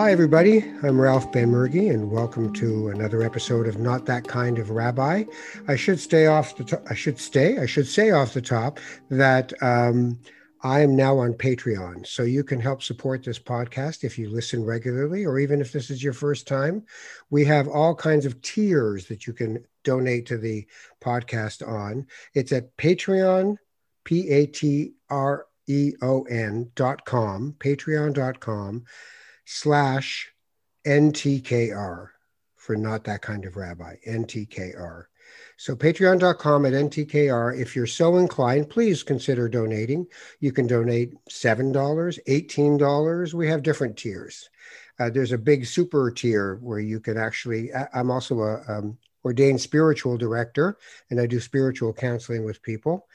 Hi, everybody. I'm Ralph Benmergui, and welcome to another episode of Not That Kind of Rabbi. I should stay off the. To- I should stay. I should say off the top that um, I am now on Patreon, so you can help support this podcast if you listen regularly, or even if this is your first time. We have all kinds of tiers that you can donate to the podcast on. It's at Patreon, P A T R E O N dot com, patreon.com slash NTKR for not that kind of rabbi, NTKR. So patreon.com at NTKR. If you're so inclined, please consider donating. You can donate $7, $18. We have different tiers. Uh, there's a big super tier where you can actually, I'm also a um, ordained spiritual director and I do spiritual counseling with people.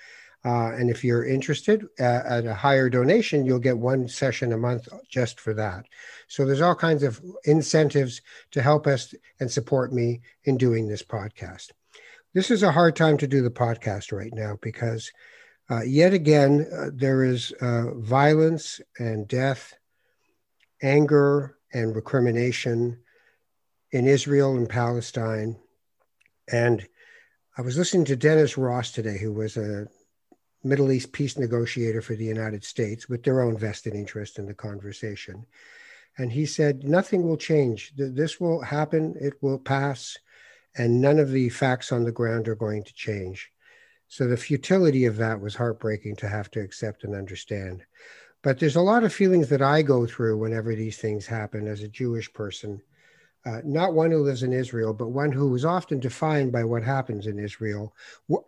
Uh, and if you're interested uh, at a higher donation, you'll get one session a month just for that. So there's all kinds of incentives to help us and support me in doing this podcast. This is a hard time to do the podcast right now because uh, yet again, uh, there is uh, violence and death, anger and recrimination in Israel and Palestine. And I was listening to Dennis Ross today, who was a Middle East peace negotiator for the United States with their own vested interest in the conversation. And he said, nothing will change. This will happen, it will pass, and none of the facts on the ground are going to change. So the futility of that was heartbreaking to have to accept and understand. But there's a lot of feelings that I go through whenever these things happen as a Jewish person uh, not one who lives in Israel, but one who is often defined by what happens in Israel.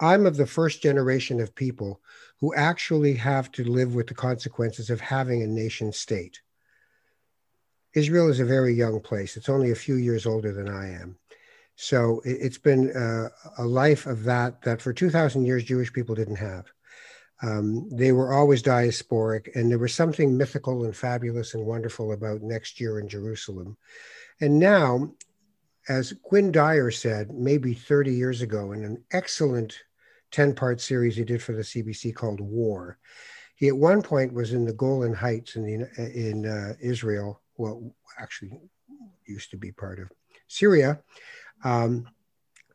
I'm of the first generation of people who actually have to live with the consequences of having a nation state. Israel is a very young place. It's only a few years older than I am. So it's been uh, a life of that, that for 2,000 years, Jewish people didn't have. Um, they were always diasporic, and there was something mythical and fabulous and wonderful about next year in Jerusalem. And now, as Gwynne Dyer said, maybe 30 years ago, in an excellent 10 part series he did for the CBC called War, he at one point was in the Golan Heights in, the, in uh, Israel, well, actually used to be part of Syria. Um,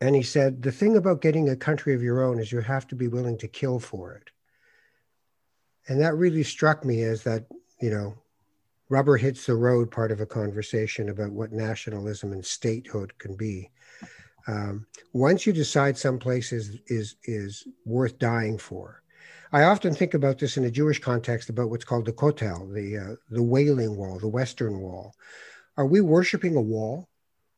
and he said, the thing about getting a country of your own is you have to be willing to kill for it. And that really struck me as that, you know, rubber hits the road part of a conversation about what nationalism and statehood can be. Um, once you decide some place is, is, is worth dying for, I often think about this in a Jewish context about what's called the Kotel, the, uh, the Wailing Wall, the Western Wall. Are we worshiping a wall?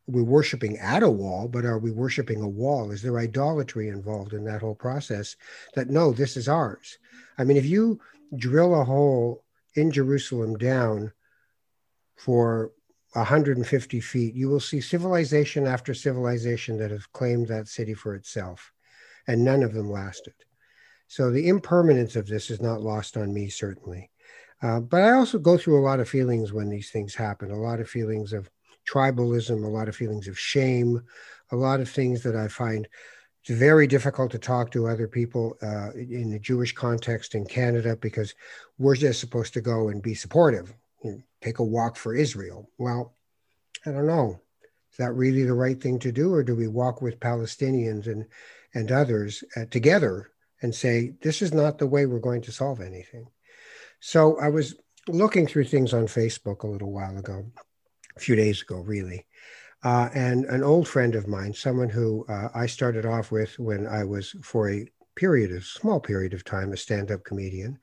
We're worshiping at a wall, but are we worshiping a wall? Is there idolatry involved in that whole process? That no, this is ours. I mean, if you drill a hole in Jerusalem down for 150 feet, you will see civilization after civilization that have claimed that city for itself, and none of them lasted. So the impermanence of this is not lost on me, certainly. Uh, but I also go through a lot of feelings when these things happen, a lot of feelings of tribalism, a lot of feelings of shame, a lot of things that I find it's very difficult to talk to other people uh, in the Jewish context in Canada because we're just supposed to go and be supportive you know, take a walk for Israel. Well, I don't know. Is that really the right thing to do, or do we walk with Palestinians and and others uh, together and say this is not the way we're going to solve anything? So I was looking through things on Facebook a little while ago, a few days ago, really. Uh, and an old friend of mine, someone who uh, I started off with when I was, for a period, a small period of time, a stand up comedian.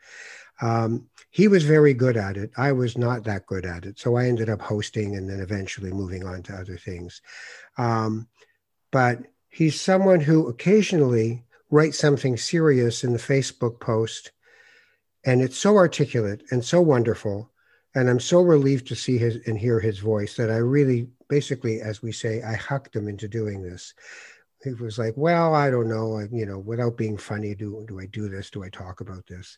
Um, he was very good at it. I was not that good at it. So I ended up hosting and then eventually moving on to other things. Um, but he's someone who occasionally writes something serious in the Facebook post. And it's so articulate and so wonderful. And I'm so relieved to see his and hear his voice that I really, basically, as we say, I hucked him into doing this. He was like, "Well, I don't know, you know, without being funny, do do I do this? Do I talk about this?"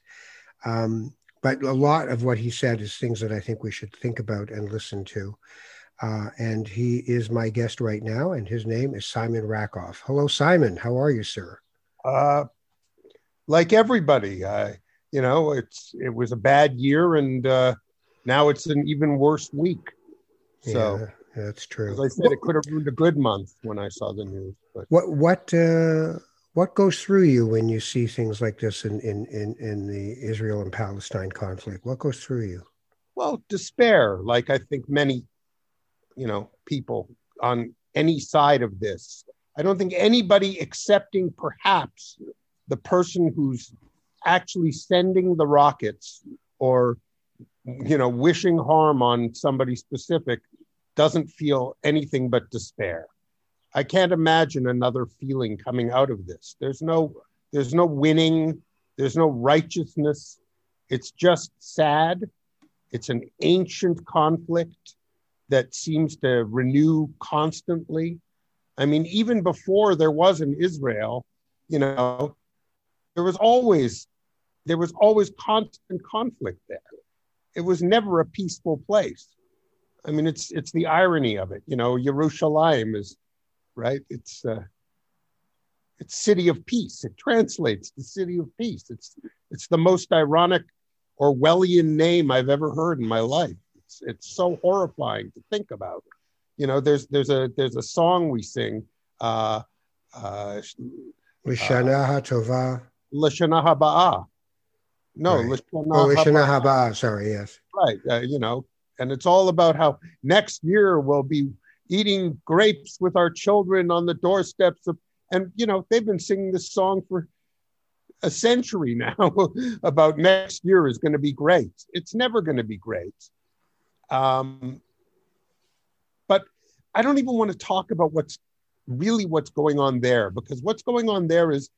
Um, but a lot of what he said is things that I think we should think about and listen to. Uh, and he is my guest right now, and his name is Simon Rakoff. Hello, Simon. How are you, sir? Uh, like everybody, uh, you know, it's it was a bad year, and uh, now it's an even worse week. So yeah, that's true. As I said, it could have ruined a good month when I saw the news. But what what uh, what goes through you when you see things like this in, in in in the Israel and Palestine conflict? What goes through you? Well, despair, like I think many, you know, people on any side of this. I don't think anybody accepting perhaps the person who's actually sending the rockets or you know wishing harm on somebody specific doesn't feel anything but despair i can't imagine another feeling coming out of this there's no there's no winning there's no righteousness it's just sad it's an ancient conflict that seems to renew constantly i mean even before there was an israel you know there was always there was always constant conflict there. It was never a peaceful place. I mean, it's it's the irony of it. You know, Yerushalayim is right. It's uh, it's city of peace. It translates the city of peace. It's it's the most ironic Orwellian name I've ever heard in my life. It's it's so horrifying to think about. You know, there's there's a there's a song we sing. Uh, uh, Lashana HaTova. Lashana Haba'ah no, right. oh, Lishana Haba. Sorry, yes. Right. Uh, you know, and it's all about how next year we'll be eating grapes with our children on the doorsteps of, and you know, they've been singing this song for a century now about next year is going to be great. It's never going to be great. Um, but I don't even want to talk about what's really what's going on there because what's going on there is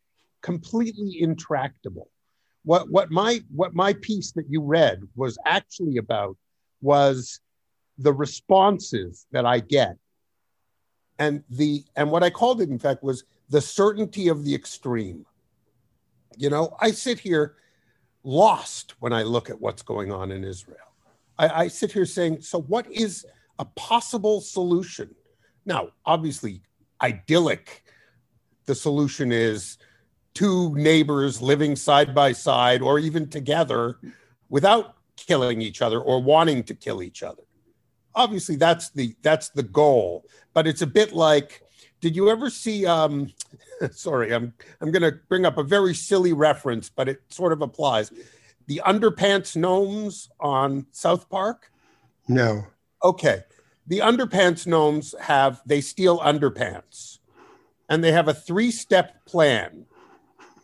completely intractable what what my what my piece that you read was actually about was the responses that I get. And the and what I called it in fact was the certainty of the extreme. You know, I sit here lost when I look at what's going on in Israel. I, I sit here saying, so what is a possible solution? Now, obviously, idyllic, the solution is two neighbors living side by side or even together without killing each other or wanting to kill each other obviously that's the that's the goal but it's a bit like did you ever see um sorry i'm i'm going to bring up a very silly reference but it sort of applies. The underpants gnomes on south park? No. Okay. The underpants gnomes have they steal underpants. And they have a three step plan.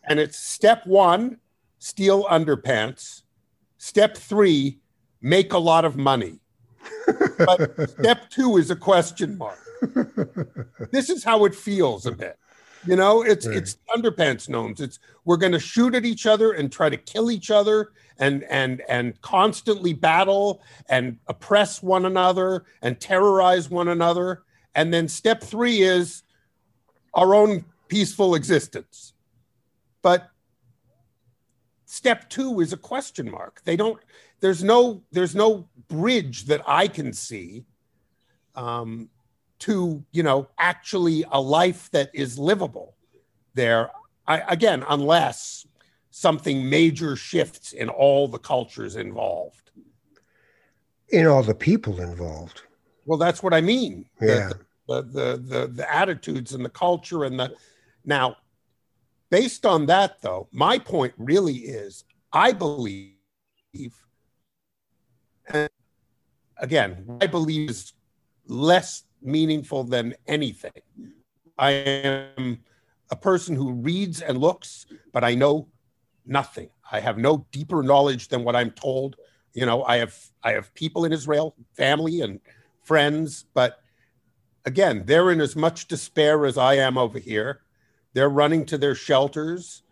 And it's step one, steal underpants. Step three, make a lot of money. But step two is a question mark. this is how it feels a bit. You know, it's right. it's underpants gnomes. It's we're going to shoot at each other and try to kill each other and and and constantly battle and oppress one another and terrorize one another. And then step three is our own peaceful existence. But step two is a question mark. They don't. There's no. There's no bridge that I can see um, to you know actually a life that is livable there. I, again, unless something major shifts in all the cultures involved, in all the people involved. Well, that's what I mean. Yeah. The, the, the, the, the attitudes and the culture and the now Based on that, though, my point really is I believe, again, I believe is less meaningful than anything. I am a person who reads and looks, but I know nothing. I have no deeper knowledge than what I'm told. You know, I have I have people in Israel, family and friends, but again, they're in as much despair as I am over here. They're running to their shelters.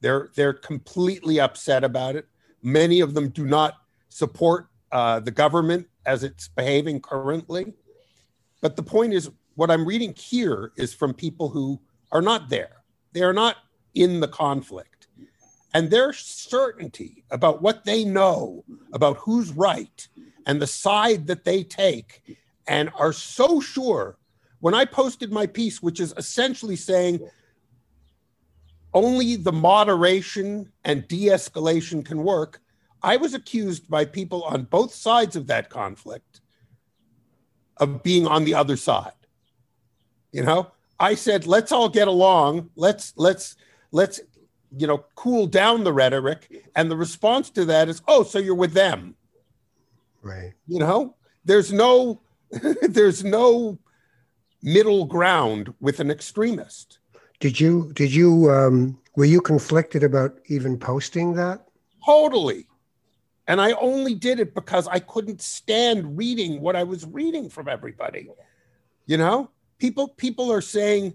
They're they're completely upset about it. Many of them do not support uh, the government as it's behaving currently. But the point is, what I'm reading here is from people who are not there. They are not in the conflict. And their certainty about what they know about who's right and the side that they take and are so sure. When I posted my piece, which is essentially saying only the moderation and de escalation can work. I was accused by people on both sides of that conflict of being on the other side. You know, I said, let's all get along. Let's let's let's you know cool down the rhetoric. And the response to that is, oh, so you're with them. Right. You know, there's no there's no middle ground with an extremist. Did you did you um, were you conflicted about even posting that? Totally. And I only did it because I couldn't stand reading what I was reading from everybody. You know, people people are saying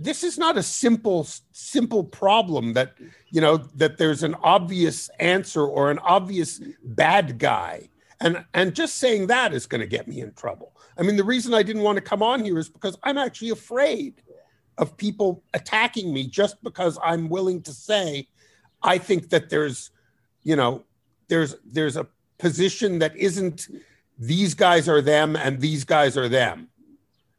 this is not a simple simple problem that you know that there's an obvious answer or an obvious bad guy and and just saying that is going to get me in trouble i mean the reason i didn't want to come on here is because i'm actually afraid of people attacking me just because i'm willing to say i think that there's you know there's there's a position that isn't these guys are them and these guys are them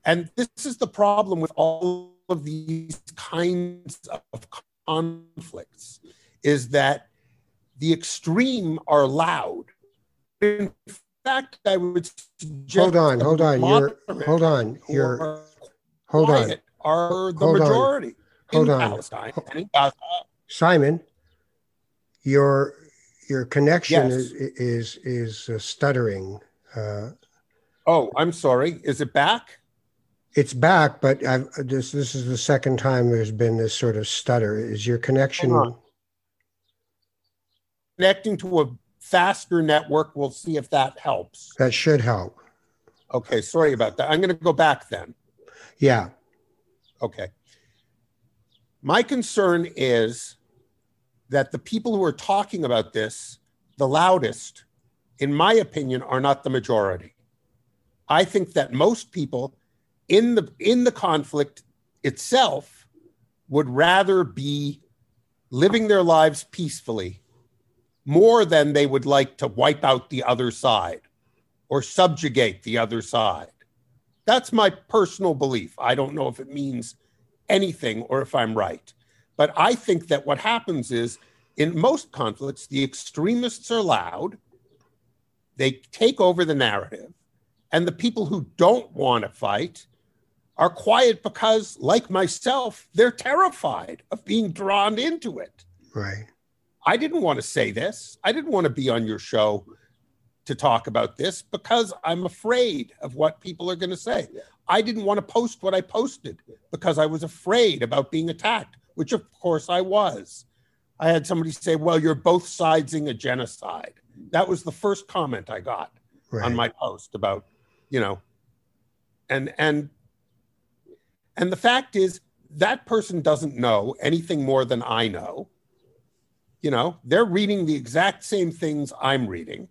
and this is the problem with all of these kinds of conflicts is that the extreme are loud. In fact, I would suggest hold on, hold on, you're hold on, you're hold on, are the hold majority on. Hold in on. Palestine and in Gaza. Simon, your your connection yes. is is is uh, stuttering. Uh, oh, I'm sorry. Is it back? It's back, but I've, this this is the second time there's been this sort of stutter. Is your connection connecting to a faster network? We'll see if that helps. That should help. Okay, sorry about that. I'm going to go back then. Yeah. Okay. My concern is that the people who are talking about this, the loudest, in my opinion, are not the majority. I think that most people in the in the conflict itself would rather be living their lives peacefully more than they would like to wipe out the other side or subjugate the other side. That's my personal belief. I don't know if it means anything or if I'm right. But I think that what happens is in most conflicts, the extremists are loud, they take over the narrative, and the people who don't want to fight are quiet because, like myself, they're terrified of being drawn into it. Right. I didn't want to say this. I didn't want to be on your show to talk about this because I'm afraid of what people are going to say. I didn't want to post what I posted because I was afraid about being attacked, which of course I was. I had somebody say, Well, you're both sidesing a genocide. That was the first comment I got right. on my post about, you know, and and and the fact is, that person doesn't know anything more than I know. You know, they're reading the exact same things I'm reading.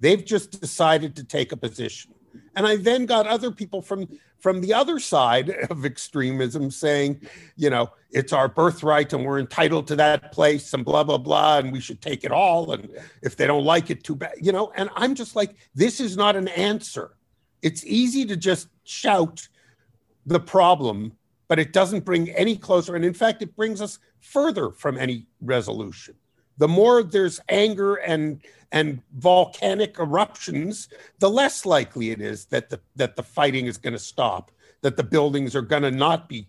They've just decided to take a position. And I then got other people from from the other side of extremism saying, you know, it's our birthright and we're entitled to that place and blah blah blah and we should take it all and if they don't like it too bad, you know, and I'm just like this is not an answer. It's easy to just shout the problem, but it doesn't bring any closer. And in fact, it brings us further from any resolution. The more there's anger and and volcanic eruptions, the less likely it is that the that the fighting is going to stop, that the buildings are going to not be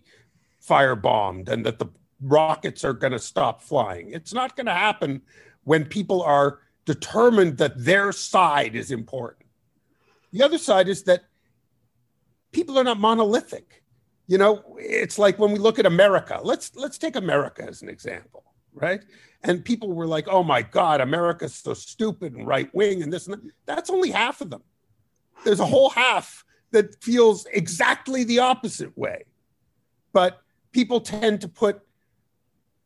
firebombed, and that the rockets are going to stop flying. It's not going to happen when people are determined that their side is important. The other side is that people are not monolithic. You know, it's like when we look at America. Let's let's take America as an example, right? And people were like, "Oh my God, America's so stupid and right wing and this and that." That's only half of them. There's a whole half that feels exactly the opposite way. But people tend to put,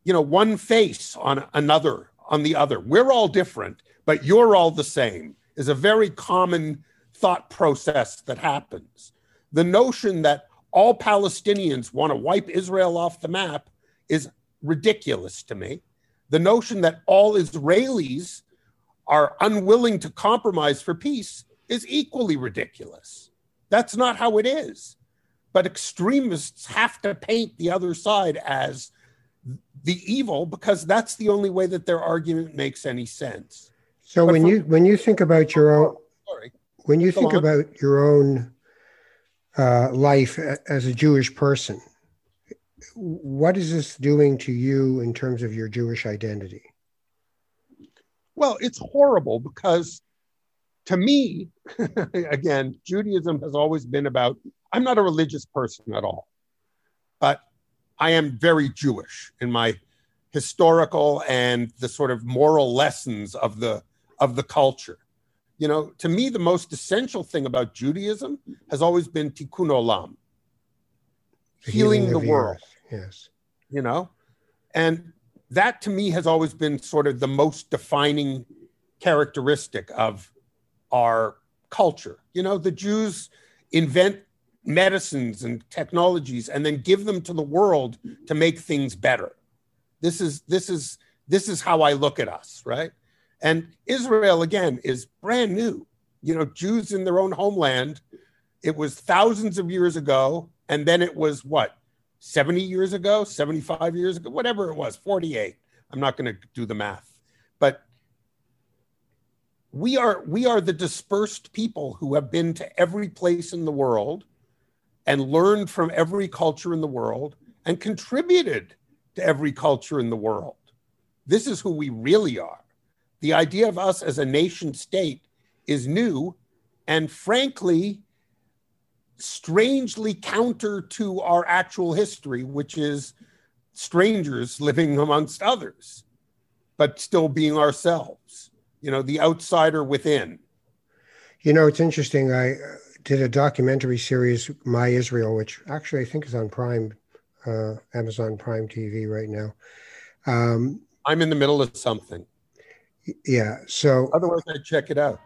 you know, one face on another on the other. We're all different, but you're all the same. Is a very common thought process that happens the notion that all Palestinians want to wipe Israel off the map is ridiculous to me. The notion that all Israelis are unwilling to compromise for peace is equally ridiculous. That's not how it is. But extremists have to paint the other side as the evil because that's the only way that their argument makes any sense. So but when you when you think about your own sorry, when you think on. about your own uh, life as a Jewish person. What is this doing to you in terms of your Jewish identity? Well, it's horrible because to me, again, Judaism has always been about, I'm not a religious person at all, but I am very Jewish in my historical and the sort of moral lessons of the of the culture. You know, to me, the most essential thing about Judaism has always been tikkun olam, healing, healing the world. Yes. You know, and that to me has always been sort of the most defining characteristic of our culture. You know, the Jews invent medicines and technologies and then give them to the world to make things better. This is this is this is how I look at us, right? And Israel again is brand new. You know, Jews in their own homeland. It was thousands of years ago, and then it was what 70 years ago, 75 years ago, whatever it was, 48. I'm not going to do the math. But we are we are the dispersed people who have been to every place in the world and learned from every culture in the world and contributed to every culture in the world. This is who we really are. The idea of us as a nation state is new and frankly strangely counter to our actual history, which is strangers living amongst others, but still being ourselves, you know, the outsider within. You know, it's interesting. I uh, did a documentary series, My Israel, which actually I think is on Prime, uh, Amazon Prime TV right now. Um, I'm in the middle of something. Yeah. So otherwise, I'd check it out.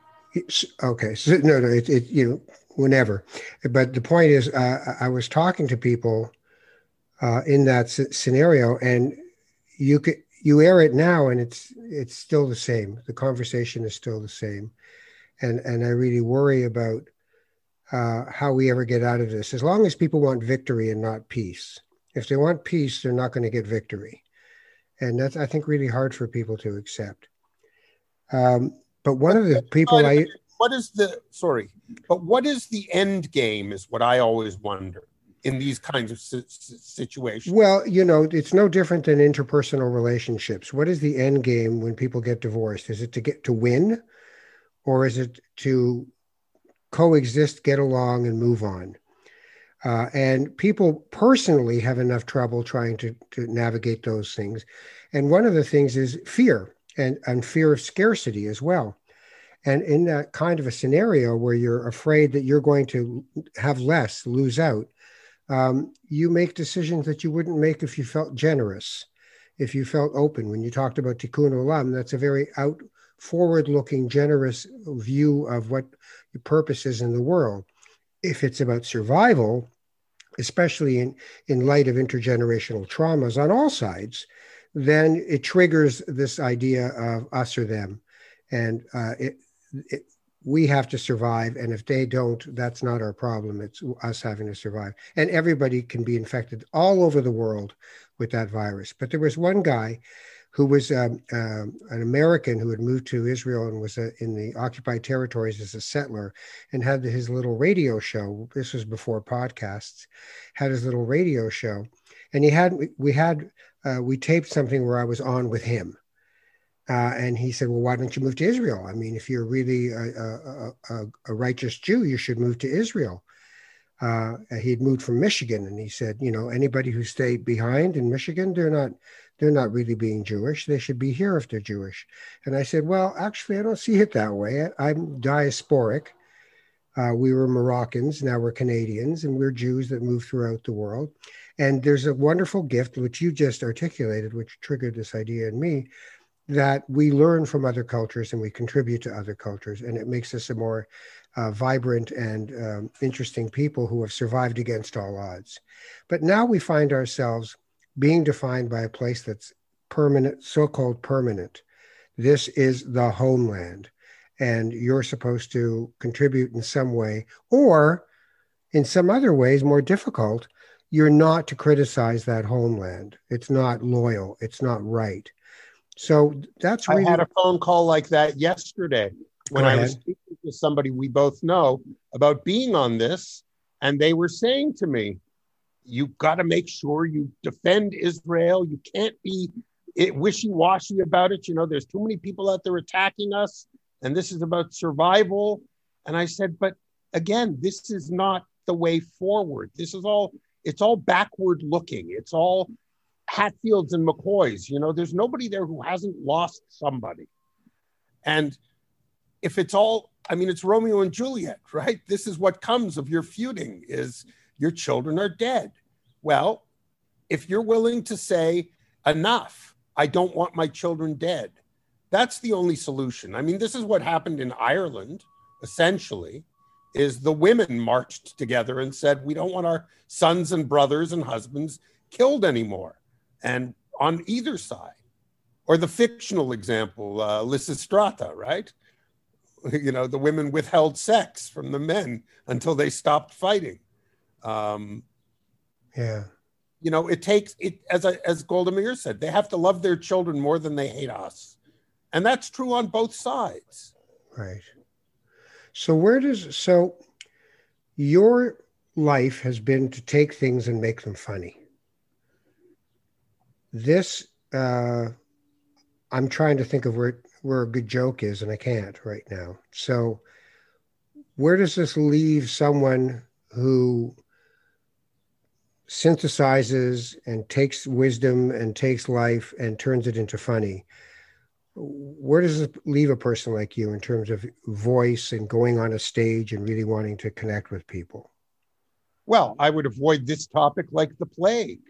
Okay. So no, no, it, it you know whenever. But the point is, uh, I was talking to people uh, in that scenario, and you could you air it now, and it's it's still the same. The conversation is still the same, and and I really worry about uh, how we ever get out of this. As long as people want victory and not peace, if they want peace, they're not going to get victory, and that's I think really hard for people to accept. Um, but one of the people I what is the sorry, but what is the end game? Is what I always wonder in these kinds of situations. Well, you know, it's no different than interpersonal relationships. What is the end game when people get divorced? Is it to get to win, or is it to coexist, get along, and move on? Uh, and people personally have enough trouble trying to, to navigate those things. And one of the things is fear and, and fear of scarcity as well. And in that kind of a scenario where you're afraid that you're going to have less, lose out, um, you make decisions that you wouldn't make if you felt generous, if you felt open. When you talked about tikkun olam, that's a very out forward looking, generous view of what your purpose is in the world. If it's about survival, especially in, in light of intergenerational traumas on all sides, then it triggers this idea of us or them. And uh, it, it, we have to survive. And if they don't, that's not our problem. It's us having to survive. And everybody can be infected all over the world with that virus. But there was one guy who was um, uh, an American who had moved to Israel and was uh, in the occupied territories as a settler and had his little radio show. This was before podcasts, had his little radio show. And he had, we had uh, we taped something where I was on with him. Uh, and he said, Well, why don't you move to Israel? I mean, if you're really a, a, a, righteous Jew, you should move to Israel. Uh, he'd moved from Michigan, and he said, You know, anybody who stayed behind in Michigan, they're not. They're not really being Jewish. They should be here if they're Jewish. And I said, Well, actually, I don't see it that way. I'm diasporic. Uh, we were Moroccans, now we're Canadians, and we're Jews that move throughout the world. And there's a wonderful gift, which you just articulated, which triggered this idea in me, that we learn from other cultures and we contribute to other cultures. And it makes us a more uh, vibrant and um, interesting people who have survived against all odds. But now we find ourselves being defined by a place that's permanent, so called permanent. This is the homeland. And you're supposed to contribute in some way, or in some other ways more difficult, you're not to criticize that homeland. It's not loyal. It's not right. So that's really. I had a phone call like that yesterday when I was speaking to somebody we both know about being on this. And they were saying to me, you've got to make sure you defend Israel. You can't be wishy-washy about it. You know, there's too many people out there attacking us, and this is about survival. And I said, but again, this is not the way forward. This is all it's all backward looking. It's all Hatfields and McCoys. You know, there's nobody there who hasn't lost somebody. And if it's all, I mean, it's Romeo and Juliet, right? This is what comes of your feuding is your children are dead. Well, if you're willing to say enough, I don't want my children dead. That's the only solution. I mean, this is what happened in Ireland, essentially, is the women marched together and said, we don't want our sons and brothers and husbands killed anymore. And on either side, or the fictional example, uh, Lysistrata, right? You know, the women withheld sex from the men until they stopped fighting. Um, yeah. You know, it takes it as I, as Golda Meir said, they have to love their children more than they hate us, and that's true on both sides. Right. So where does so your life has been to take things and make them funny. This uh, I'm trying to think of where where a good joke is, and I can't right now. So where does this leave someone who synthesizes and takes wisdom and takes life and turns it into funny? where does it leave a person like you in terms of voice and going on a stage and really wanting to connect with people? Well, I would avoid this topic like the plague.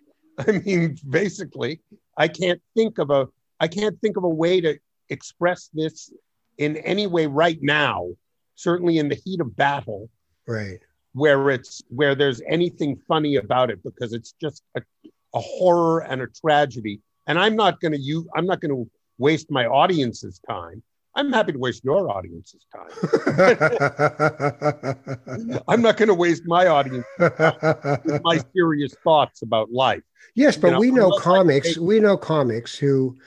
I mean, basically, I can't think of a I can't think of a way to express this in any way right now, certainly in the heat of battle. Right. Where it's where there's anything funny about it because it's just a, a horror and a tragedy. And I'm not going to use I'm not going to waste my audience's time. I'm happy to waste your audience's time. I'm not going to waste my audience with my serious thoughts about life. Yes, but you know, we know comics. we know comics who.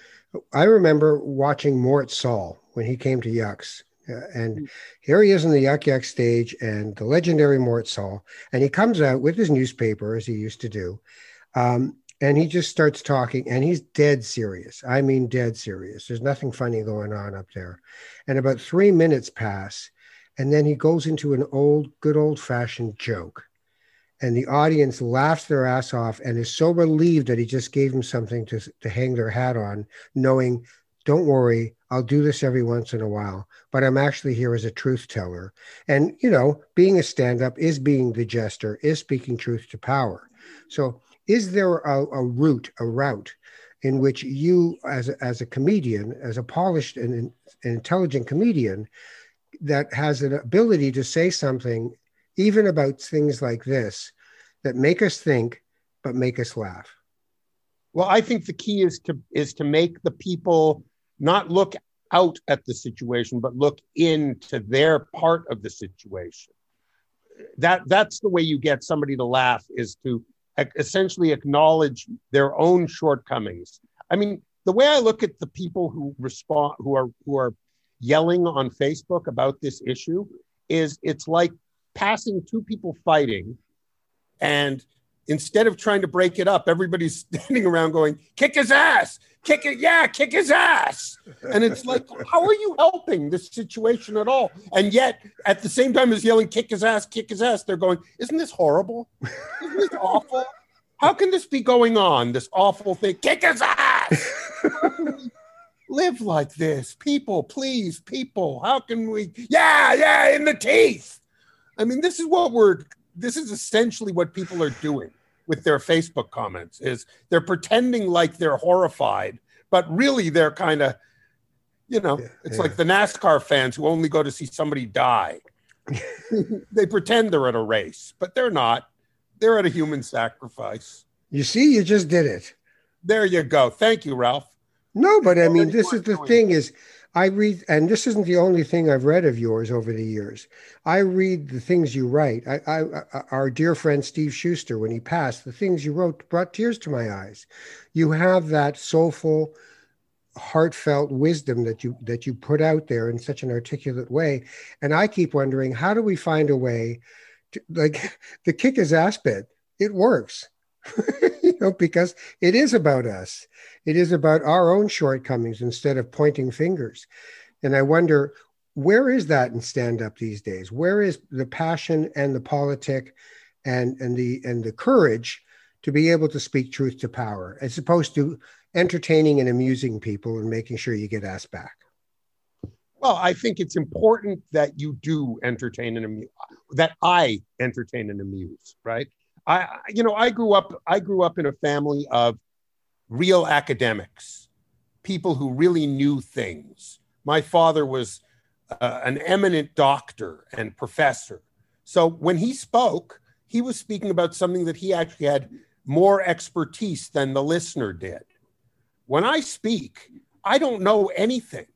I remember watching Mort Sahl when he came to Yucks. Uh, and hmm. here he is on the Yuk Yuk stage, and the legendary Mort Sahl, and he comes out with his newspaper as he used to do, um, and he just starts talking and he's dead serious. I mean dead serious. There's nothing funny going on up there. And about three minutes pass and then he goes into an old good old fashioned joke. And the audience laughs their ass off and is so relieved that he just gave them something to, to hang their hat on knowing don't worry i'll do this every once in a while but i'm actually here as a truth teller. And you know being a stand-up is being the jester is speaking truth to power. So is there a, a route, a route in which you, as a, as a comedian, as a polished and, and intelligent comedian, that has an ability to say something, even about things like this, that make us think but make us laugh? Well, I think the key is to is to make the people not look out at the situation, but look into their part of the situation. That that's the way you get somebody to laugh is to essentially acknowledge their own shortcomings. I mean, the way I look at the people who respond, who are who are yelling on Facebook about this issue, is it's like passing two people fighting, and instead of trying to break it up, everybody's standing around going, "Kick his ass! Kick it! Yeah, kick his ass!" And it's like, how are you helping this situation at all? And yet, at the same time as yelling, "Kick his ass! Kick his ass!" they're going, "Isn't this horrible? Isn't this awful? How can this be going on? This awful thing. Kick his ass! live like this, people? Please, people. How can we? Yeah, yeah, in the teeth. I mean, this is what we're this is essentially what people are doing with their Facebook comments is they're pretending like they're horrified, but really they're kind of, you know, yeah, it's yeah. like the NASCAR fans who only go to see somebody die. they pretend they're at a race, but they're not. They're at a human sacrifice. You see, you just did it. There you go. Thank you, Ralph. No, but I mean, this is the thing is I read, and this isn't the only thing I've read of yours over the years. I read the things you write. I, I, I, our dear friend Steve Shuster, when he passed, the things you wrote brought tears to my eyes. You have that soulful, heartfelt wisdom that you that you put out there in such an articulate way, and I keep wondering how do we find a way to, like the kick ass bit, it works. because it is about us. It is about our own shortcomings instead of pointing fingers. And I wonder where is that in stand up these days? Where is the passion and the politic and and the and the courage to be able to speak truth to power as opposed to entertaining and amusing people and making sure you get asked back? Well, I think it's important that you do entertain and amuse, that I entertain and amuse, right? I, you know, I grew up, I grew up in a family of real academics, people who really knew things. My father was uh, an eminent doctor and professor. So when he spoke, he was speaking about something that he actually had more expertise than the listener did. When I speak, I don't know anything.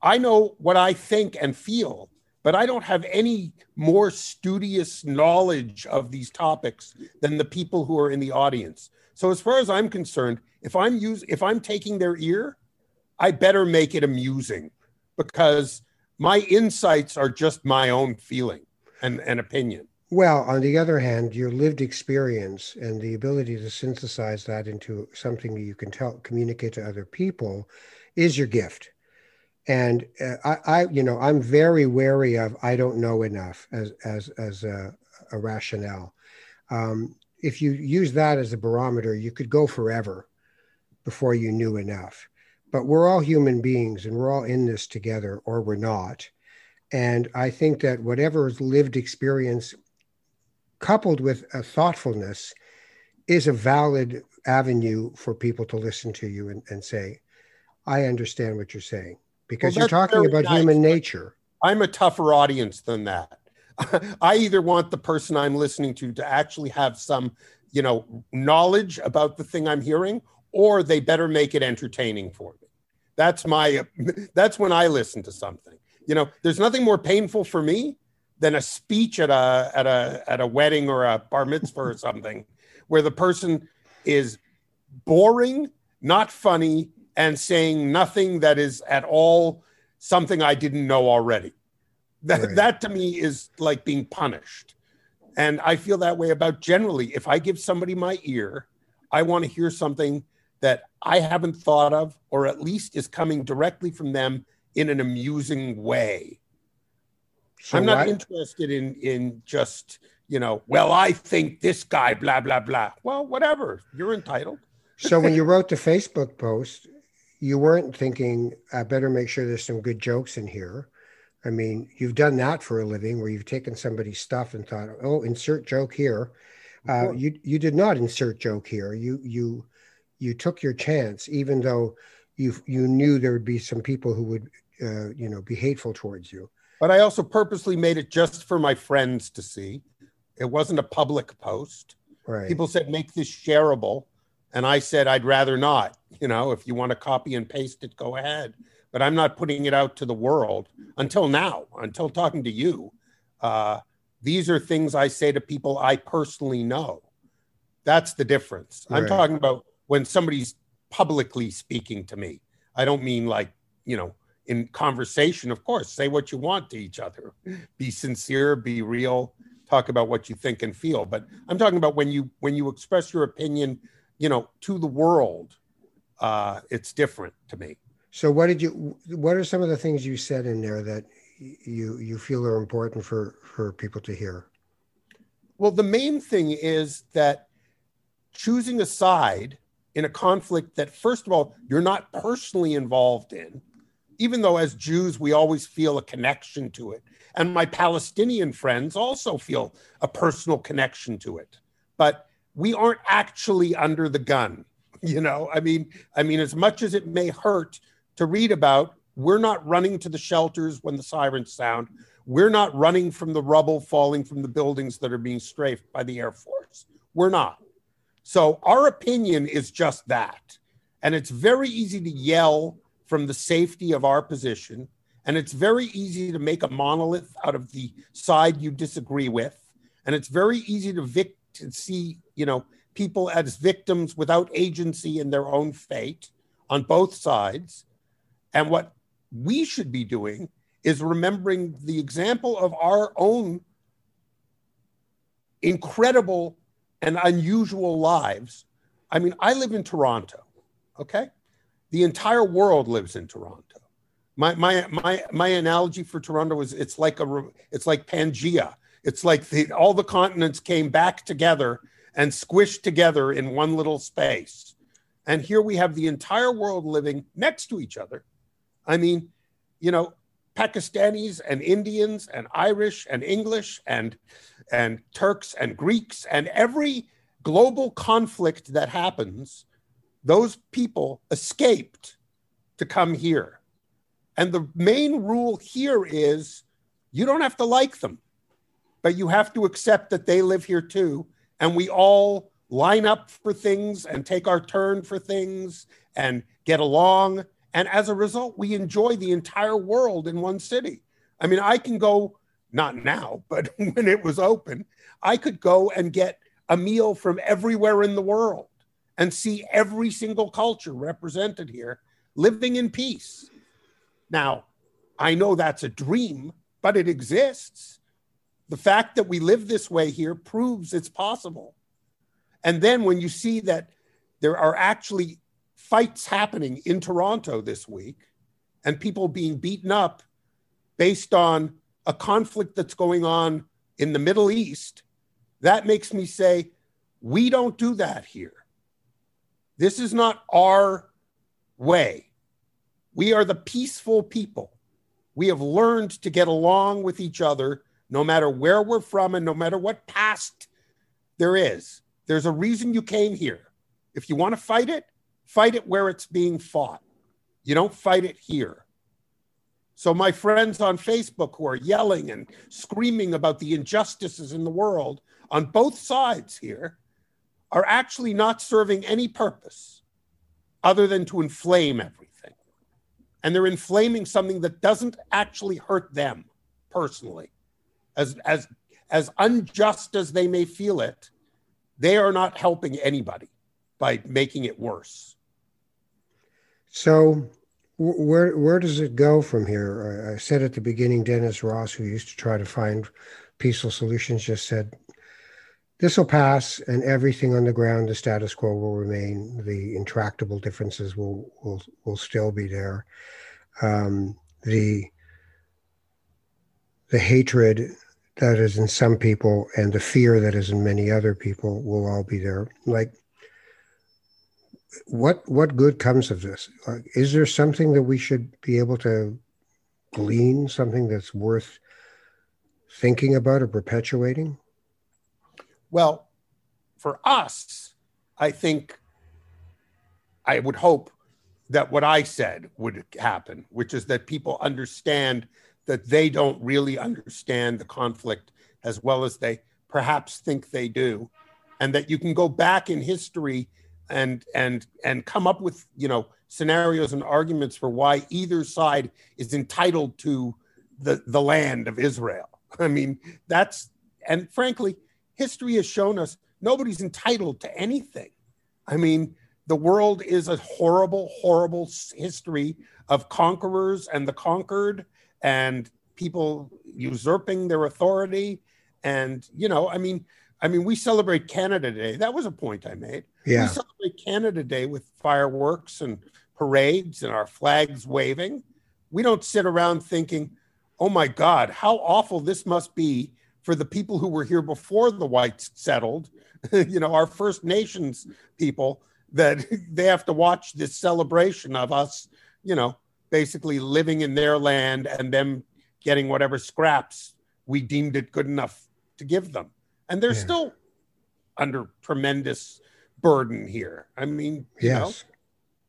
I know what I think and feel, but I don't have any more studious knowledge of these topics than the people who are in the audience. So as far as I'm concerned, if I'm use if I'm taking their ear, I better make it amusing because my insights are just my own feeling and, and opinion. Well, on the other hand, your lived experience and the ability to synthesize that into something that you can tell communicate to other people is your gift and uh, I, I, you know, I'm very wary of I don't know enough as as as a, a rationale. Um, if you use that as a barometer, you could go forever before you knew enough. But we're all human beings, and we're all in this together, or we're not. And I think that whatever lived experience, coupled with a thoughtfulness, is a valid avenue for people to listen to you and, and say, "I understand what you're saying." Because well, you're talking about nice. human nature. I'm a tougher audience than that. I either want the person I'm listening to to actually have some, you know, knowledge about the thing I'm hearing, or they better make it entertaining for me. That's my. That's when I listen to something. You know, there's nothing more painful for me than a speech at a at a at a wedding or a bar mitzvah or something, where the person is boring, not funny, and saying nothing that is at all something I didn't know already. That right. that to me is like being punished. And I feel that way about generally. If I give somebody my ear, I want to hear something that I haven't thought of, or at least is coming directly from them in an amusing way. So I'm not interested in in just you know, well, I think this guy, blah blah blah. Well, whatever, you're entitled. so when you wrote the Facebook post, you weren't thinking, I better make sure there's some good jokes in here. I mean, you've done that for a living where you've taken somebody's stuff and thought, oh, insert joke here. Uh, you you did not insert joke here. You you you took your chance, even though you you knew there would be some people who would uh, you know be hateful towards you. But I also purposely made it just for my friends to see. It wasn't a public post. Right. People said make this shareable. And I said, I'd rather not. You know, if you want to copy and paste it, go ahead. But I'm not putting it out to the world until now, until talking to you. Uh, these are things I say to people I personally know. That's the difference. Right. I'm talking about when somebody's publicly speaking to me. I don't mean like, you know, in conversation, of course, say what you want to each other. Be sincere, be real, talk about what you think and feel. But I'm talking about when you when you express your opinion you know, to the world, uh, it's different to me. So, what did you? What are some of the things you said in there that you you feel are important for for people to hear? Well, the main thing is that choosing a side in a conflict that, first of all, you're not personally involved in, even though as Jews we always feel a connection to it, and my Palestinian friends also feel a personal connection to it, but we aren't actually under the gun you know i mean i mean as much as it may hurt to read about we're not running to the shelters when the sirens sound. We're not running from the rubble falling from the buildings that are being strafed by the air force. We're not. So our opinion is just that. And it's very easy to yell from the safety of our position. And it's very easy to make a monolith out of the side you disagree with. And it's very easy to vic- to see, you know, people as victims without agency in their own fate on both sides. And what we should be doing is remembering the example of our own incredible and unusual lives. I mean, I live in Toronto, okay? The entire world lives in Toronto. My, my, my, my analogy for Toronto is it's like a it's like Pangea. It's like the, all the continents came back together and squished together in one little space. And here we have the entire world living next to each other. I mean, you know, Pakistanis and Indians and Irish and English and and Turks and Greeks and every global conflict that happens, those people escaped to come here. And the main rule here is you don't have to like them, but you have to accept that they live here too. And we all line up for things and take our turn for things and get along and as a result, we enjoy the entire world in one city. I mean, I can go, not now, but when it was open, I could go and get a meal from everywhere in the world and see every single culture represented here living in peace. Now, I know that's a dream, but it exists. The fact that we live this way here proves it's possible. And then when you see that there are actually fights happening in Toronto this week and people being beaten up based on a conflict that's going on in the Middle East, that makes me say, we don't do that here. This is not our way. We are the peaceful people. We have learned to get along with each other no matter where we're from and no matter what past there is. There's a reason you came here. If you want to fight it, fight it where it's being fought. You don't fight it here. So, my friends on Facebook who are yelling and screaming about the injustices in the world on both sides here are actually not serving any purpose other than to inflame everything. And they're inflaming something that doesn't actually hurt them personally. As, as, as unjust as they may feel it, they are not helping anybody by making it worse. So, where where does it go from here? I said at the beginning, Dennis Ross, who used to try to find peaceful solutions, just said this will pass, and everything on the ground, the status quo will remain. The intractable differences will will will still be there. Um, the the hatred that is in some people and the fear that is in many other people will all be there. Like what what good comes of this? Uh, is there something that we should be able to glean, something that's worth thinking about or perpetuating? Well, for us, I think I would hope that what I said would happen, which is that people understand that they don't really understand the conflict as well as they perhaps think they do, and that you can go back in history and and and come up with you know scenarios and arguments for why either side is entitled to the the land of Israel. I mean, that's and frankly, history has shown us nobody's entitled to anything. I mean, the world is a horrible, horrible history of conquerors and the conquered and people usurping their authority. And, you know, I mean, I mean, we celebrate Canada Day. That was a point I made. Yeah. We celebrate Canada Day with fireworks and parades and our flags waving. We don't sit around thinking, oh my God, how awful this must be for the people who were here before the whites settled, you know, our First Nations people, that they have to watch this celebration of us, you know, basically living in their land and them getting whatever scraps we deemed it good enough to give them and they're yeah. still under tremendous burden here. I mean, yes. Know,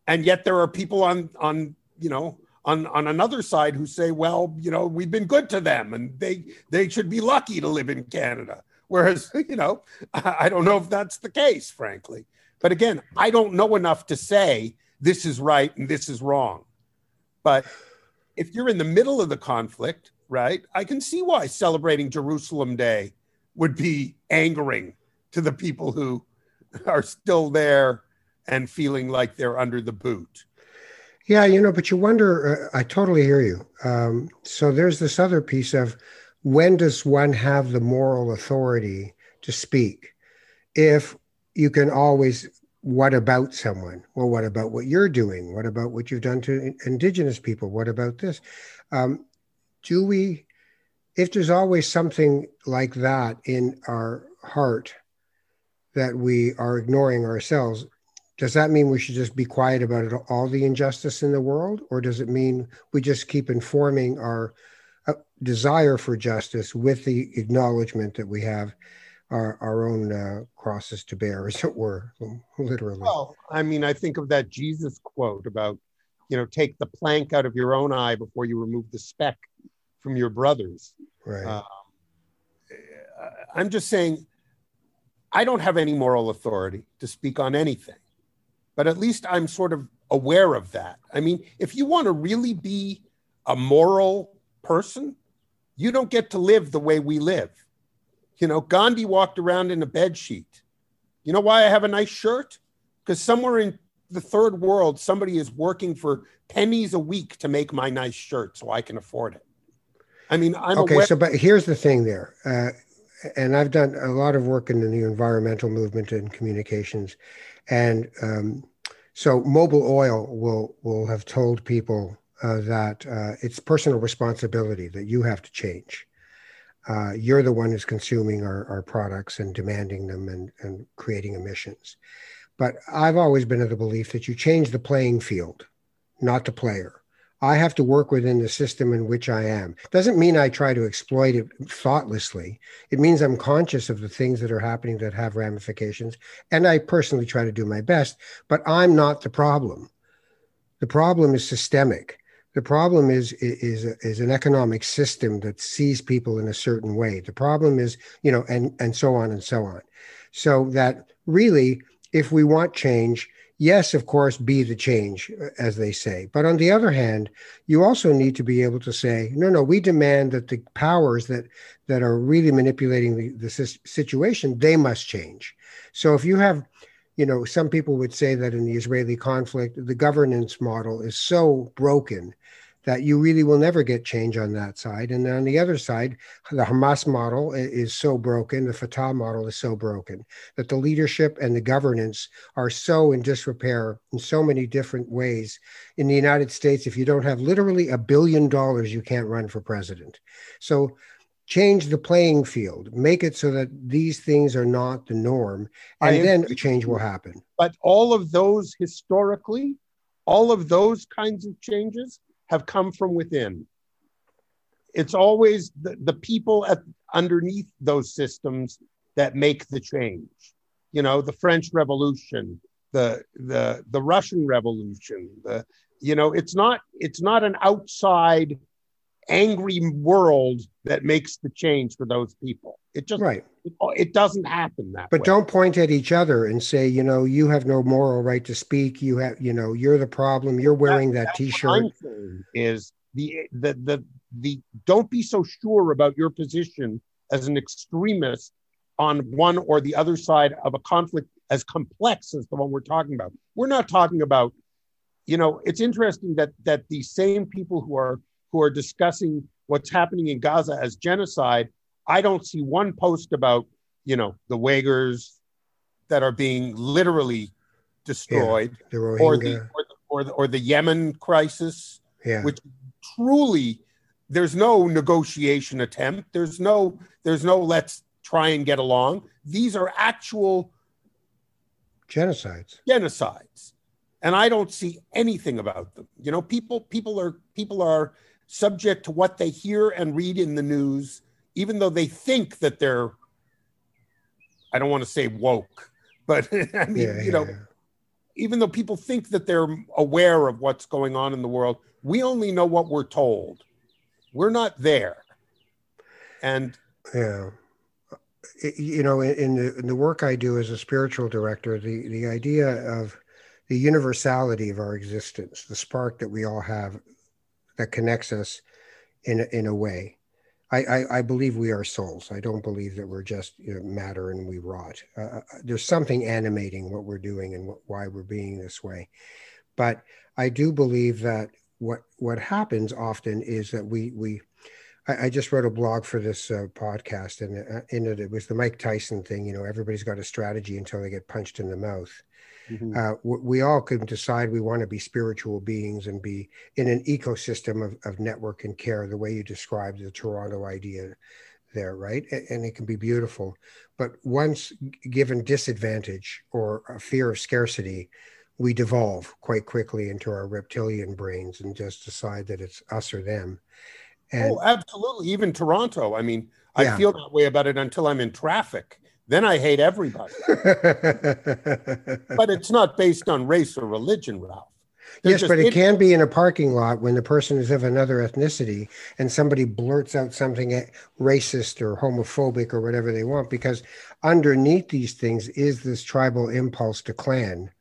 and yet there are people on on you know on on another side who say, well, you know, we've been good to them, and they they should be lucky to live in Canada. Whereas, you know, I don't know if that's the case, frankly. But again, I don't know enough to say this is right and this is wrong. But if you're in the middle of the conflict, right, I can see why celebrating Jerusalem Day would be angering to the people who are still there and feeling like they're under the boot. Yeah, you know, but you wonder, uh, I totally hear you. Um, so there's this other piece of when does one have the moral authority to speak if you can always what about someone? Well what about what you're doing? What about what you've done to indigenous people? What about this? Um, do we if there's always something like that in our heart that we are ignoring ourselves does that mean we should just be quiet about it, all the injustice in the world? Or does it mean we just keep informing our uh, desire for justice with the acknowledgement that we have our, our own uh, crosses to bear as it were literally. Well i mean i think of that jesus quote about you know take the plank out of your own eye before you remove the speck from your brothers. Right. Um, i'm just saying i don't have any moral authority to speak on anything but at least i'm sort of aware of that. I mean if you want to really be a moral person you don't get to live the way we live you know gandhi walked around in a bed sheet. You know why i have a nice shirt? Because somewhere in the third world somebody is working for pennies a week to make my nice shirt so i can afford it. I mean i'm okay aware- so but here's the thing there uh, and i've done a lot of work in the environmental movement and communications and um, so Mobil Oil will will have told people uh, that uh, it's personal responsibility that you have to change. Uh, you're the one who's consuming our, our products and demanding them and, and creating emissions. But I've always been of the belief that you change the playing field, not the player. I have to work within the system in which I am. Doesn't mean I try to exploit it thoughtlessly. It means I'm conscious of the things that are happening that have ramifications. And I personally try to do my best, but I'm not the problem. The problem is systemic. The problem is, is, is an economic system that sees people in a certain way. The problem is, you know, and, and so on and so on. So that really, if we want change, yes, of course, be the change, uh, as they say. But on the other hand, you also need to be able to say, no, no, we demand that the powers that that are really manipulating the, the situation, they must change. So if you have, you know, some people would say that in the Israeli conflict, the governance model is so broken that you really will never get change on that side. And on the other side, the Hamas model is so broken, the Fatah model is so broken that the leadership and the governance are so in disrepair in so many different ways. In the United States, if you don't have literally a billion dollars, you can't run for president. So change the playing field, make it so that these things are not the norm, and then a change will happen. But all of those historically, all of those kinds of changes have come from within. It's always the, the people at, underneath those systems that make the change. You know, the French Revolution, the the the Russian Revolution, the you know, it's not it's not an outside angry world that makes the change for those people. It just right. It, it doesn't happen that but way. don't point at each other and say, you know, you have no moral right to speak. You have, you know, you're the problem. You're wearing that, that T-shirt. is the the the the don't be so sure about your position as an extremist on one or the other side of a conflict as complex as the one we're talking about. We're not talking about, you know, it's interesting that that the same people who are who are discussing what's happening in Gaza as genocide, I don't see one post about, you know, the Uyghurs that are being literally destroyed, yeah, the or, the, or, the, or the or the Yemen crisis, yeah. which truly there's no negotiation attempt. There's no there's no let's try and get along. These are actual genocides. Genocides. And I don't see anything about them. You know, people people are people are subject to what they hear and read in the news, even though they think that they're, I don't want to say woke, but I mean, yeah, you know, yeah. even though people think that they're aware of what's going on in the world, we only know what we're told. We're not there. And yeah. You know, in the, in the work I do as a spiritual director, the, the idea of the universality of our existence, the spark that we all have that connects us in a, in a way. I, I, I, believe we are souls. I don't believe that we're just you know, matter and we rot. Uh, uh, there's something animating what we're doing and what, why we're being this way. But I do believe that what what happens often is that we we I, I just wrote a blog for this uh, podcast, and uh, in it, it was the Mike Tyson thing. You know, everybody's got a strategy until they get punched in the mouth. Mm-hmm. Uh, we all can decide we want to be spiritual beings and be in an ecosystem of, of network and care, the way you described the Toronto idea there, right? And it can be beautiful. But once given disadvantage or a fear of scarcity, we devolve quite quickly into our reptilian brains and just decide that it's us or them. And, oh, absolutely. Even Toronto. I mean, I feel that way about it until I'm in traffic. Then I hate everybody. but it's not based on race or religion, Ralph. They're yes, but it can be in a parking lot when the person is of another ethnicity and somebody blurts out something racist or homophobic or whatever they want, because underneath these things is this tribal impulse to clan.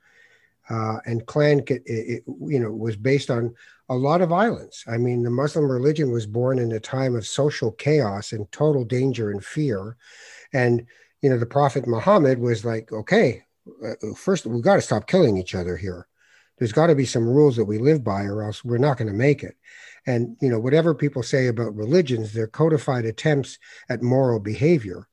Uh, and clan, it, it, you know, was based on a lot of violence. I mean, the Muslim religion was born in a time of social chaos and total danger and fear. And, you know, the Prophet Muhammad was like, okay, uh, first, we've got to stop killing each other here. There's got to be some rules that we live by or else we're not going to make it. And you know whatever people say about religions they're codified attempts at moral behavior.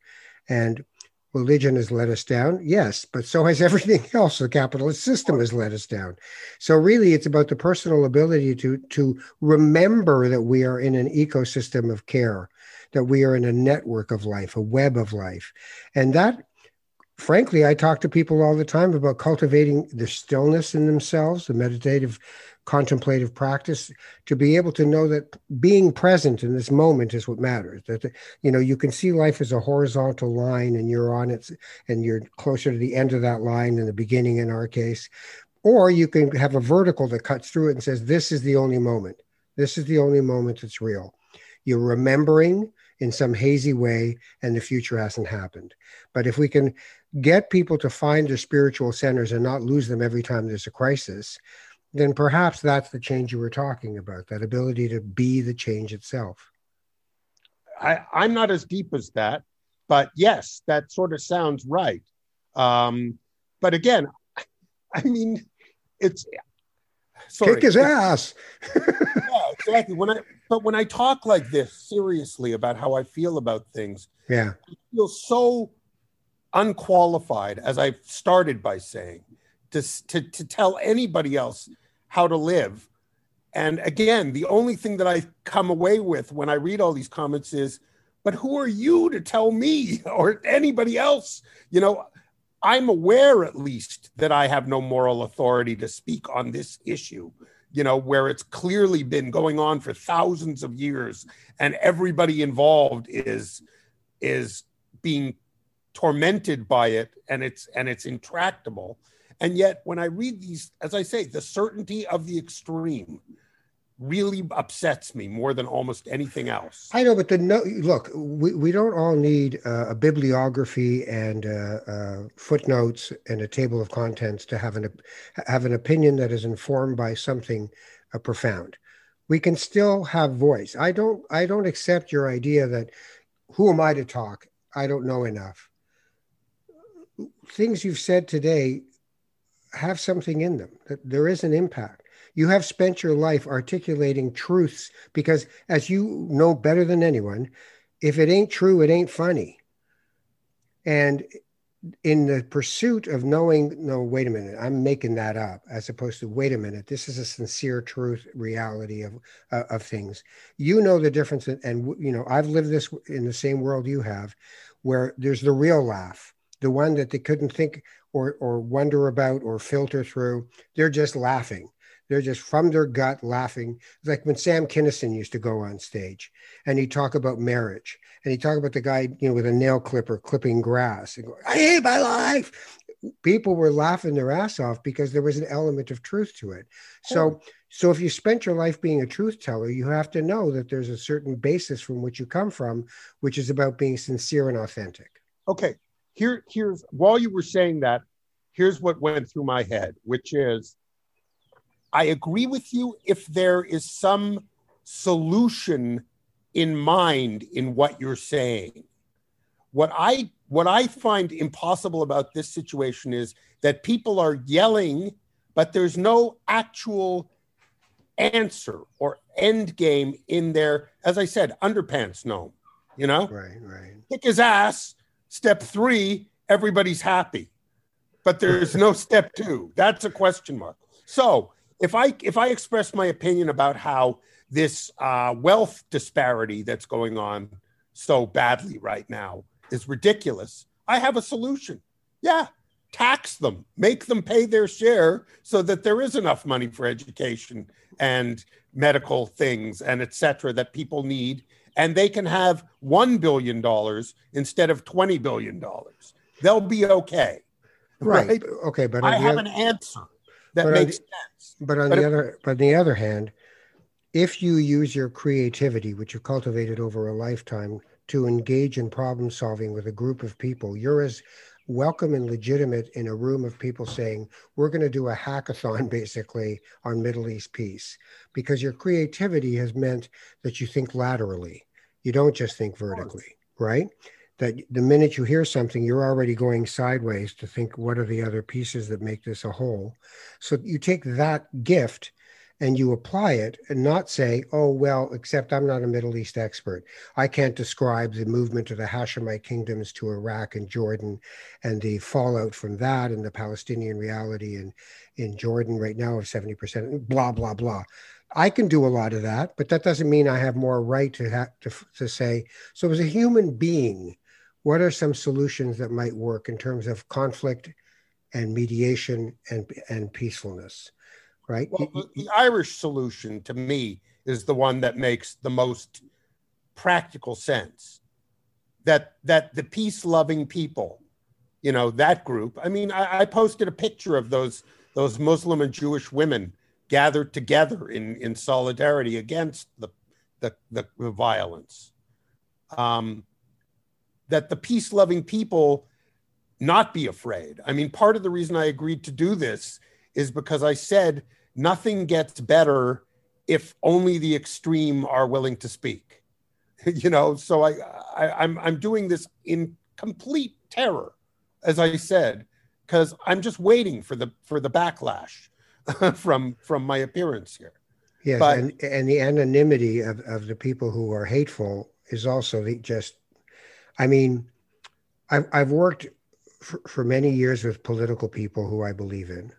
And religion has let us down yes but so has everything else. The capitalist system has let us down. So really it's about the personal ability to to remember that we are in an ecosystem of care that we are in a network of life a web of life and that frankly, I talk to people all the time about cultivating the stillness in themselves, the meditative, contemplative practice, to be able to know that being present in this moment is what matters. That you know you can see life as a horizontal line, and you're on it, and you're closer to the end of that line than the beginning in our case, or you can have a vertical that cuts through it and says, "This is the only moment. This is the only moment that's real." You're remembering in some hazy way, and the future hasn't happened. But if we can get people to find their spiritual centers and not lose them every time there's a crisis, then perhaps that's the change you were talking about that ability to be the change itself. I, I'm not as deep as that, but yes, that sort of sounds right. Um, but again, I mean, it's sorry. kick his ass. yeah, exactly. When I but when I talk like this seriously about how I feel about things, yeah, I feel so unqualified, as I started by saying, to, to, to tell anybody else how to live. And again, the only thing that I come away with when I read all these comments is, but who are you to tell me or anybody else? You know, I'm aware at least that I have no moral authority to speak on this issue, you know, where it's clearly been going on for thousands of years and everybody involved is is being tormented by it and it's and it's intractable. And yet when i read these as i say the certainty of the extreme really upsets me more than almost anything else. I know but the no look we, we don't all need uh, a bibliography and uh, uh, footnotes and a table of contents to have an have an opinion that is informed by something uh, profound. We can still have voice. I don't i don't accept your idea that who am i to talk? I don't know enough. Things you've said today have something in them, that there is an impact. You have spent your life articulating truths because, as you know better than anyone, if it ain't true, it ain't funny. And in the pursuit of knowing, no, wait a minute, I'm making that up, as opposed to, wait a minute, this is a sincere truth, reality of uh, of things. You know the difference, and you know I've lived this in the same world you have, where there's the real laugh, the one that they couldn't think or or wonder about or filter through. They're just laughing. They're just from their gut laughing. It's like when Sam Kinison used to go on stage and he'd talk about marriage and he'd talk about the guy, you know, with a nail clipper clipping grass and go, I hate my life. People were laughing their ass off because there was an element of truth to it. So, oh. so if you spent your life being a truth teller, you have to know that there's a certain basis from which you come from, which is about being sincere and authentic. Okay here here's while you were saying that here's what went through my head which is i agree with you if there is some solution in mind in what you're saying what i what i find impossible about this situation is that people are yelling but there's no actual answer or end game in their, as I said, underpants gnome. You know, right, right. Kick his ass. Step three, everybody's happy, but there's no step two. That's a question mark. So if I if I express my opinion about how this uh, wealth disparity that's going on so badly right now is ridiculous, I have a solution. Yeah, tax them, make them pay their share so that there is enough money for education and medical things and etc. that people need, and they can have one billion dollars instead of twenty billion dollars. They'll be okay. Right. right? Okay, but I have an answer that makes sense. But on but the if, other, but on the other hand, if you use your creativity, which you've cultivated over a lifetime, to engage in problem solving with a group of people, you're as welcome and legitimate in a room of people saying, we're going to do a hackathon basically on Middle East peace, because your creativity has meant that you think laterally. You don't just think vertically, right? That the minute you hear something, you're already going sideways to think, what are the other pieces that make this a whole? So you take that gift and you apply it and not say, oh, well, except I'm not a Middle East expert. I can't describe the movement of the Hashemite kingdoms to Iraq and Jordan and the fallout from that and the Palestinian reality in, in Jordan right now of 70%, blah, blah, blah. I can do a lot of that, but that doesn't mean I have more right to, to, to say, so as a human being, what are some solutions that might work in terms of conflict and mediation and, and peacefulness? right? Well, the, the Irish solution to me is the one that makes the most practical sense. That that the peace-loving people, you know, that group. I mean, I, I posted a picture of those those Muslim and Jewish women gathered together in in solidarity against the the, the, the violence. Um, that the peace-loving people not be afraid. I mean, part of the reason I agreed to do this is because I said nothing gets better if only the extreme are willing to speak. you know, so I, I I'm I'm doing this in complete terror, as I said, because I'm just waiting for the for the backlash from from my appearance here. Yes, but, and and the anonymity of, of the people who are hateful is also the just. I mean, I've I've worked for, for many years with political people who I believe in,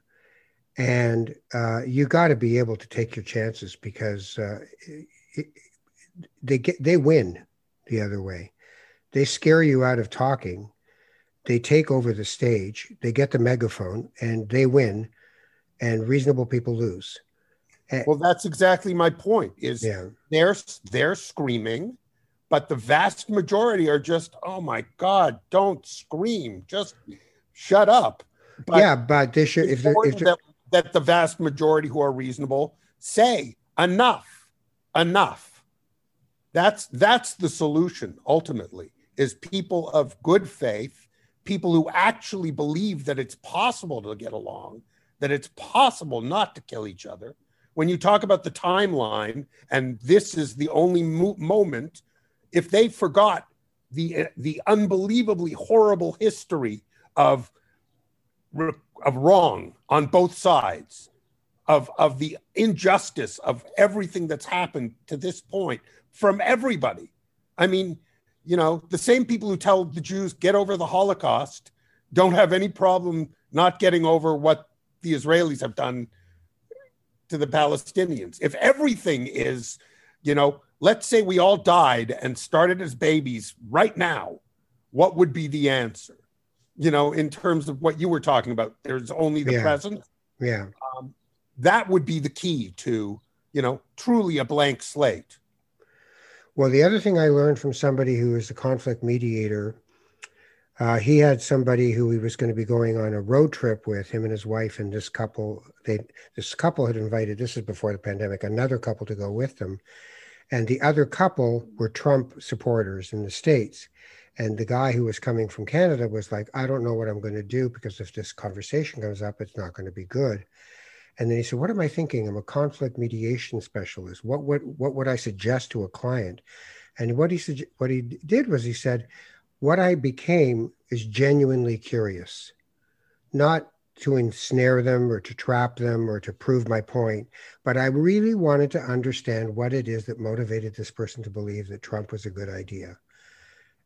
and uh, you got to be able to take your chances because uh, it, they get they win the other way. They scare you out of talking. They take over the stage. They get the megaphone, and they win. And reasonable people lose. Well, that's exactly my point. Is yeah. they're they're screaming, but the vast majority are just, oh my god, don't scream, just shut up. But yeah, but they should. If, if, that that the vast majority who are reasonable say enough, enough. That's that's the solution ultimately is people of good faith, people who actually believe that it's possible to get along, that it's possible not to kill each other. When you talk about the timeline and this is the only mo- moment, if they forgot the the unbelievably horrible history of of wrong on both sides, of, of the injustice of everything that's happened to this point from everybody. I mean, you know, the same people who tell the Jews, get over the Holocaust, don't have any problem not getting over what the Israelis have done to the Palestinians. If everything is, you know, let's say we all died and started as babies right now, what would be the answer? you know, in terms of what you were talking about. There's only the yeah. present. Yeah. Um, that would be the key to, you know, truly a blank slate. Well, the other thing I learned from somebody who is a conflict mediator, uh, he had somebody who he was going to be going on a road trip with him and his wife and this couple. They this couple had invited. This is before the pandemic. Another couple to go with them, and the other couple were Trump supporters in the states. And the guy who was coming from Canada was like, I don't know what I'm going to do because if this conversation comes up, it's not going to be good. And then he said, What am I thinking? I'm a conflict mediation specialist. What would what would I suggest to a client? And what he what he did was he said, What I became is genuinely curious, not to ensnare them or to trap them or to prove my point. But I really wanted to understand what it is that motivated this person to believe that Trump was a good idea.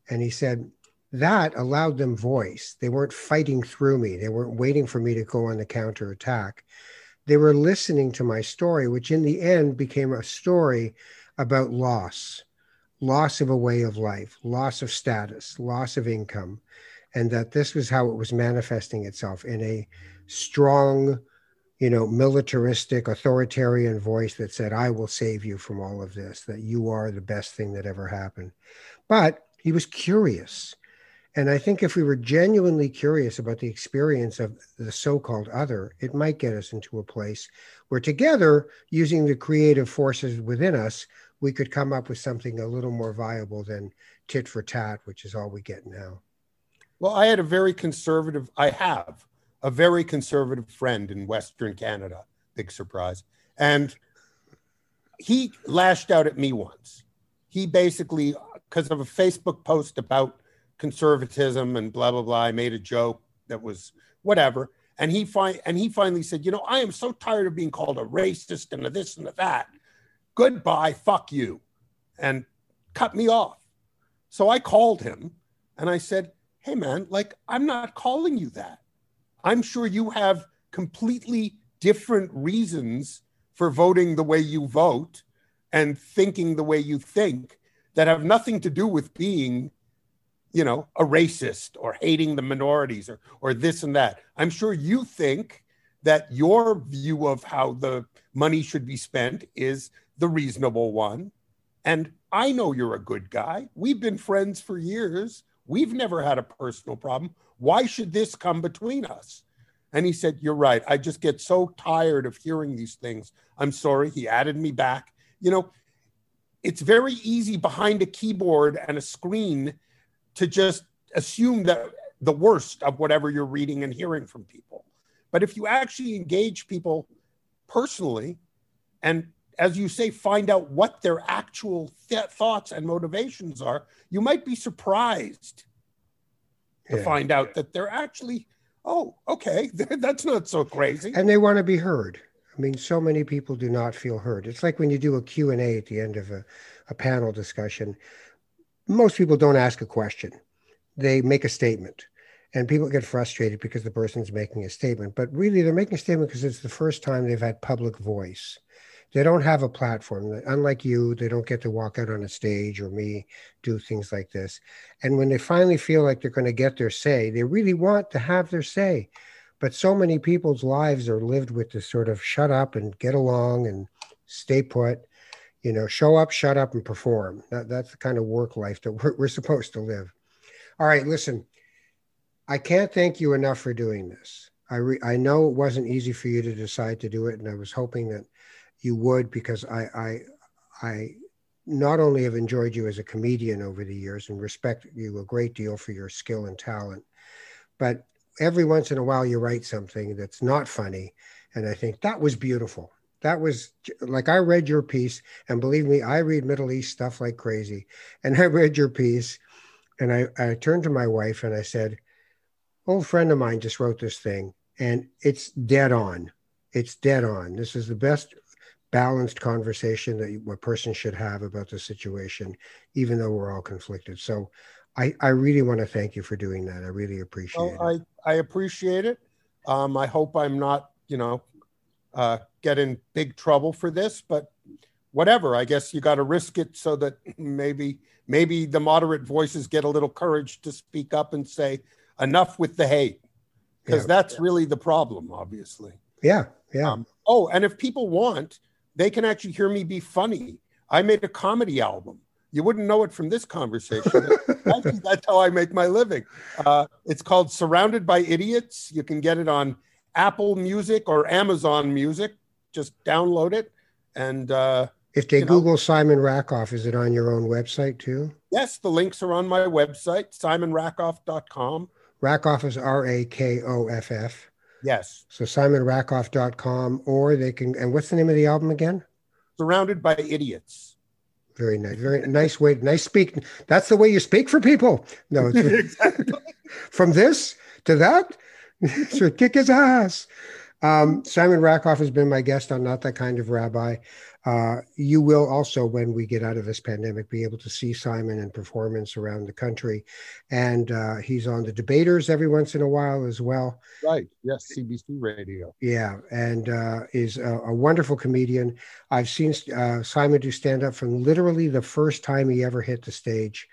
And he said, that allowed them voice. They weren't fighting through me. They weren't waiting for me to go on the counterattack. They were listening to my story, which in the end became a story about loss loss of a way of life, loss of status, loss of income, and that this was how it was manifesting itself in a strong, you know, militaristic, authoritarian voice that said, I will save you from all of this, that you are the best thing that ever happened. But he was curious. And I think if we were genuinely curious about the experience of the so called other, it might get us into a place where together, using the creative forces within us, we could come up with something a little more viable than tit for tat, which is all we get now. Well, I had a very conservative, I have a very conservative friend in Western Canada, big surprise. And he lashed out at me once. He basically, because of a Facebook post about conservatism and blah, blah, blah, I made a joke that was whatever. And he, fi- and he finally said, You know, I am so tired of being called a racist and a this and a that goodbye, fuck you, and cut me off. So I called him and I said, hey, man, like, I'm not calling you that. I'm sure you have completely different reasons for voting the way you vote and thinking the way you think that have nothing to do with being you know a racist or hating the minorities or or this and that i'm sure you think that your view of how the money should be spent is the reasonable one. And I know you're a good guy. We've been friends for years. We've never had a personal problem. Why should this come between us? And he said, You're right. I just get so tired of hearing these things. I'm sorry. He added me back. You know, it's very easy behind a keyboard and a screen to just assume that the worst of whatever you're reading and hearing from people. But if you actually engage people personally and as you say, find out what their actual th- thoughts and motivations are, you might be surprised to yeah. find out that they're actually, oh, okay, that's not so crazy. And they want to be heard. I mean, so many people do not feel heard. It's like when you do a Q&A at the end of a, a panel discussion, most people don't ask a question. They make a statement and people get frustrated because the person's making a statement but really they're making a statement because it's the first time they've had public voice they don't have a platform. Unlike you, they don't get to walk out on a stage or me do things like this. And when they finally feel like they're going to get their say, they really want to have their say. But so many people's lives are lived with this sort of shut up and get along and stay put, you know, show up, shut up, and perform. That, that's the kind of work life that we're, we're supposed to live. All right, listen, I can't thank you enough for doing this. I, re- I know it wasn't easy for you to decide to do it, and I was hoping that you would because I, I, I not only have enjoyed you as a comedian over the years and respect you a great deal for your skill and talent, but every once in a while you write something that's not funny. And I think that was beautiful. That was like I read your piece, and believe me, I read Middle East stuff like crazy. And I read your piece, and I, I turned to my wife and I said, Old friend of mine just wrote this thing, and it's dead on. It's dead on. This is the best balanced conversation that a person should have about the situation, even though we're all conflicted. So I, I really want to thank you for doing that. I really appreciate well, it. I, I appreciate it. Um, I hope I'm not, you know, uh, get in big trouble for this, but whatever. I guess you got to risk it so that maybe maybe the moderate voices get a little courage to speak up and say enough with the hate, because yeah. that's really the problem, obviously. Yeah, yeah. Um, oh, and if people want, they can actually hear me be funny. I made a comedy album. You wouldn't know it from this conversation. that's how I make my living. Uh, it's called Surrounded by Idiots. You can get it on Apple Music or Amazon Music. Just download it. And uh, if they Google know, Simon Rakoff, is it on your own website too? Yes, the links are on my website, simonrakoff.com. Rakoff is R A K O F F. Yes. So simonrakoff.com, or they can, and what's the name of the album again? Surrounded by Idiots. Very nice. Very nice way. Nice speak. That's the way you speak for people. No, exactly. from this to that. so kick his ass. Um, Simon Rakoff has been my guest on Not That Kind of Rabbi. Uh, you will also, when we get out of this pandemic, be able to see Simon in performance around the country. And uh, he's on the debaters every once in a while as well. Right. Yes. CBC radio. Yeah. And uh, is a, a, wonderful comedian. I've seen uh, Simon do stand up from literally the first time he ever hit the stage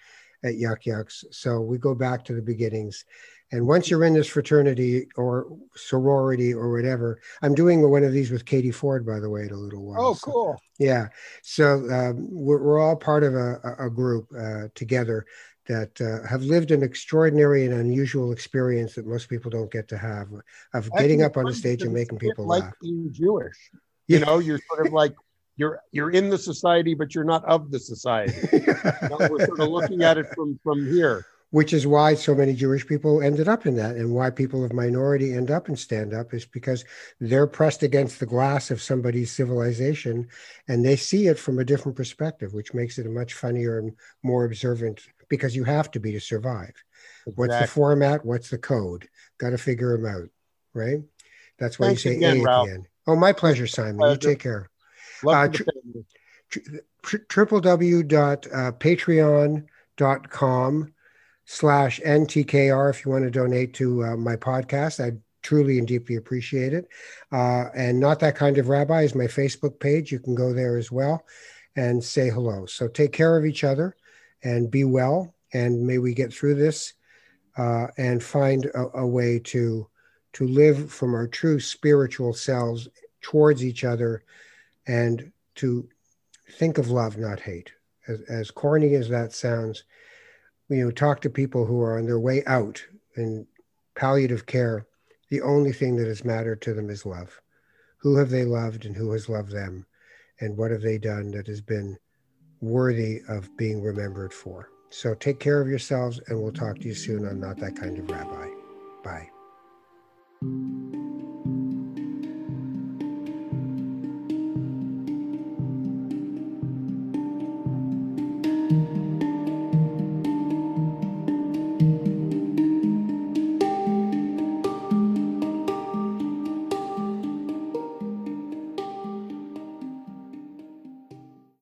at Yuk Yuk's. So we go back to the beginnings. And once you're in this fraternity or sorority or whatever, I'm doing one of these with Katie Ford, by the way, in a little while. Oh, cool. So, yeah. So um, we're, we're, all part of a, a group uh, together that uh, have lived an extraordinary and unusual experience that most people don't get to have of getting up on a stage and making people like laugh. being Jewish. You know, you're sort of like you're you're in the society, but you're not of the society. you know, we're sort of looking at it from from here which is why so many Jewish people ended up in that, and why people of minority end up in stand up is because they're pressed against the glass of somebody's civilization and they see it from a different perspective, which makes it a much funnier and more observant because you have to be to survive. Exactly. What's the format? What's the code? Got to figure them out, right? That's why Thanks you say again, A at the end. Oh, my pleasure, Simon. Pleasure. You take care. Uh, tri- tri- www.patreon.com slash NTKR if you want to donate to uh, my podcast. I truly and deeply appreciate it. Uh, and Not That Kind of Rabbi is my Facebook page. You can go there as well and say hello. So take care of each other and be well. And may we get through this uh, and find a, a way to to live from our true spiritual selves towards each other and to think of love, not hate. As, as corny as that sounds, you know, talk to people who are on their way out in palliative care, the only thing that has mattered to them is love. Who have they loved and who has loved them? And what have they done that has been worthy of being remembered for? So take care of yourselves, and we'll talk to you soon on Not That Kind of Rabbi. Bye.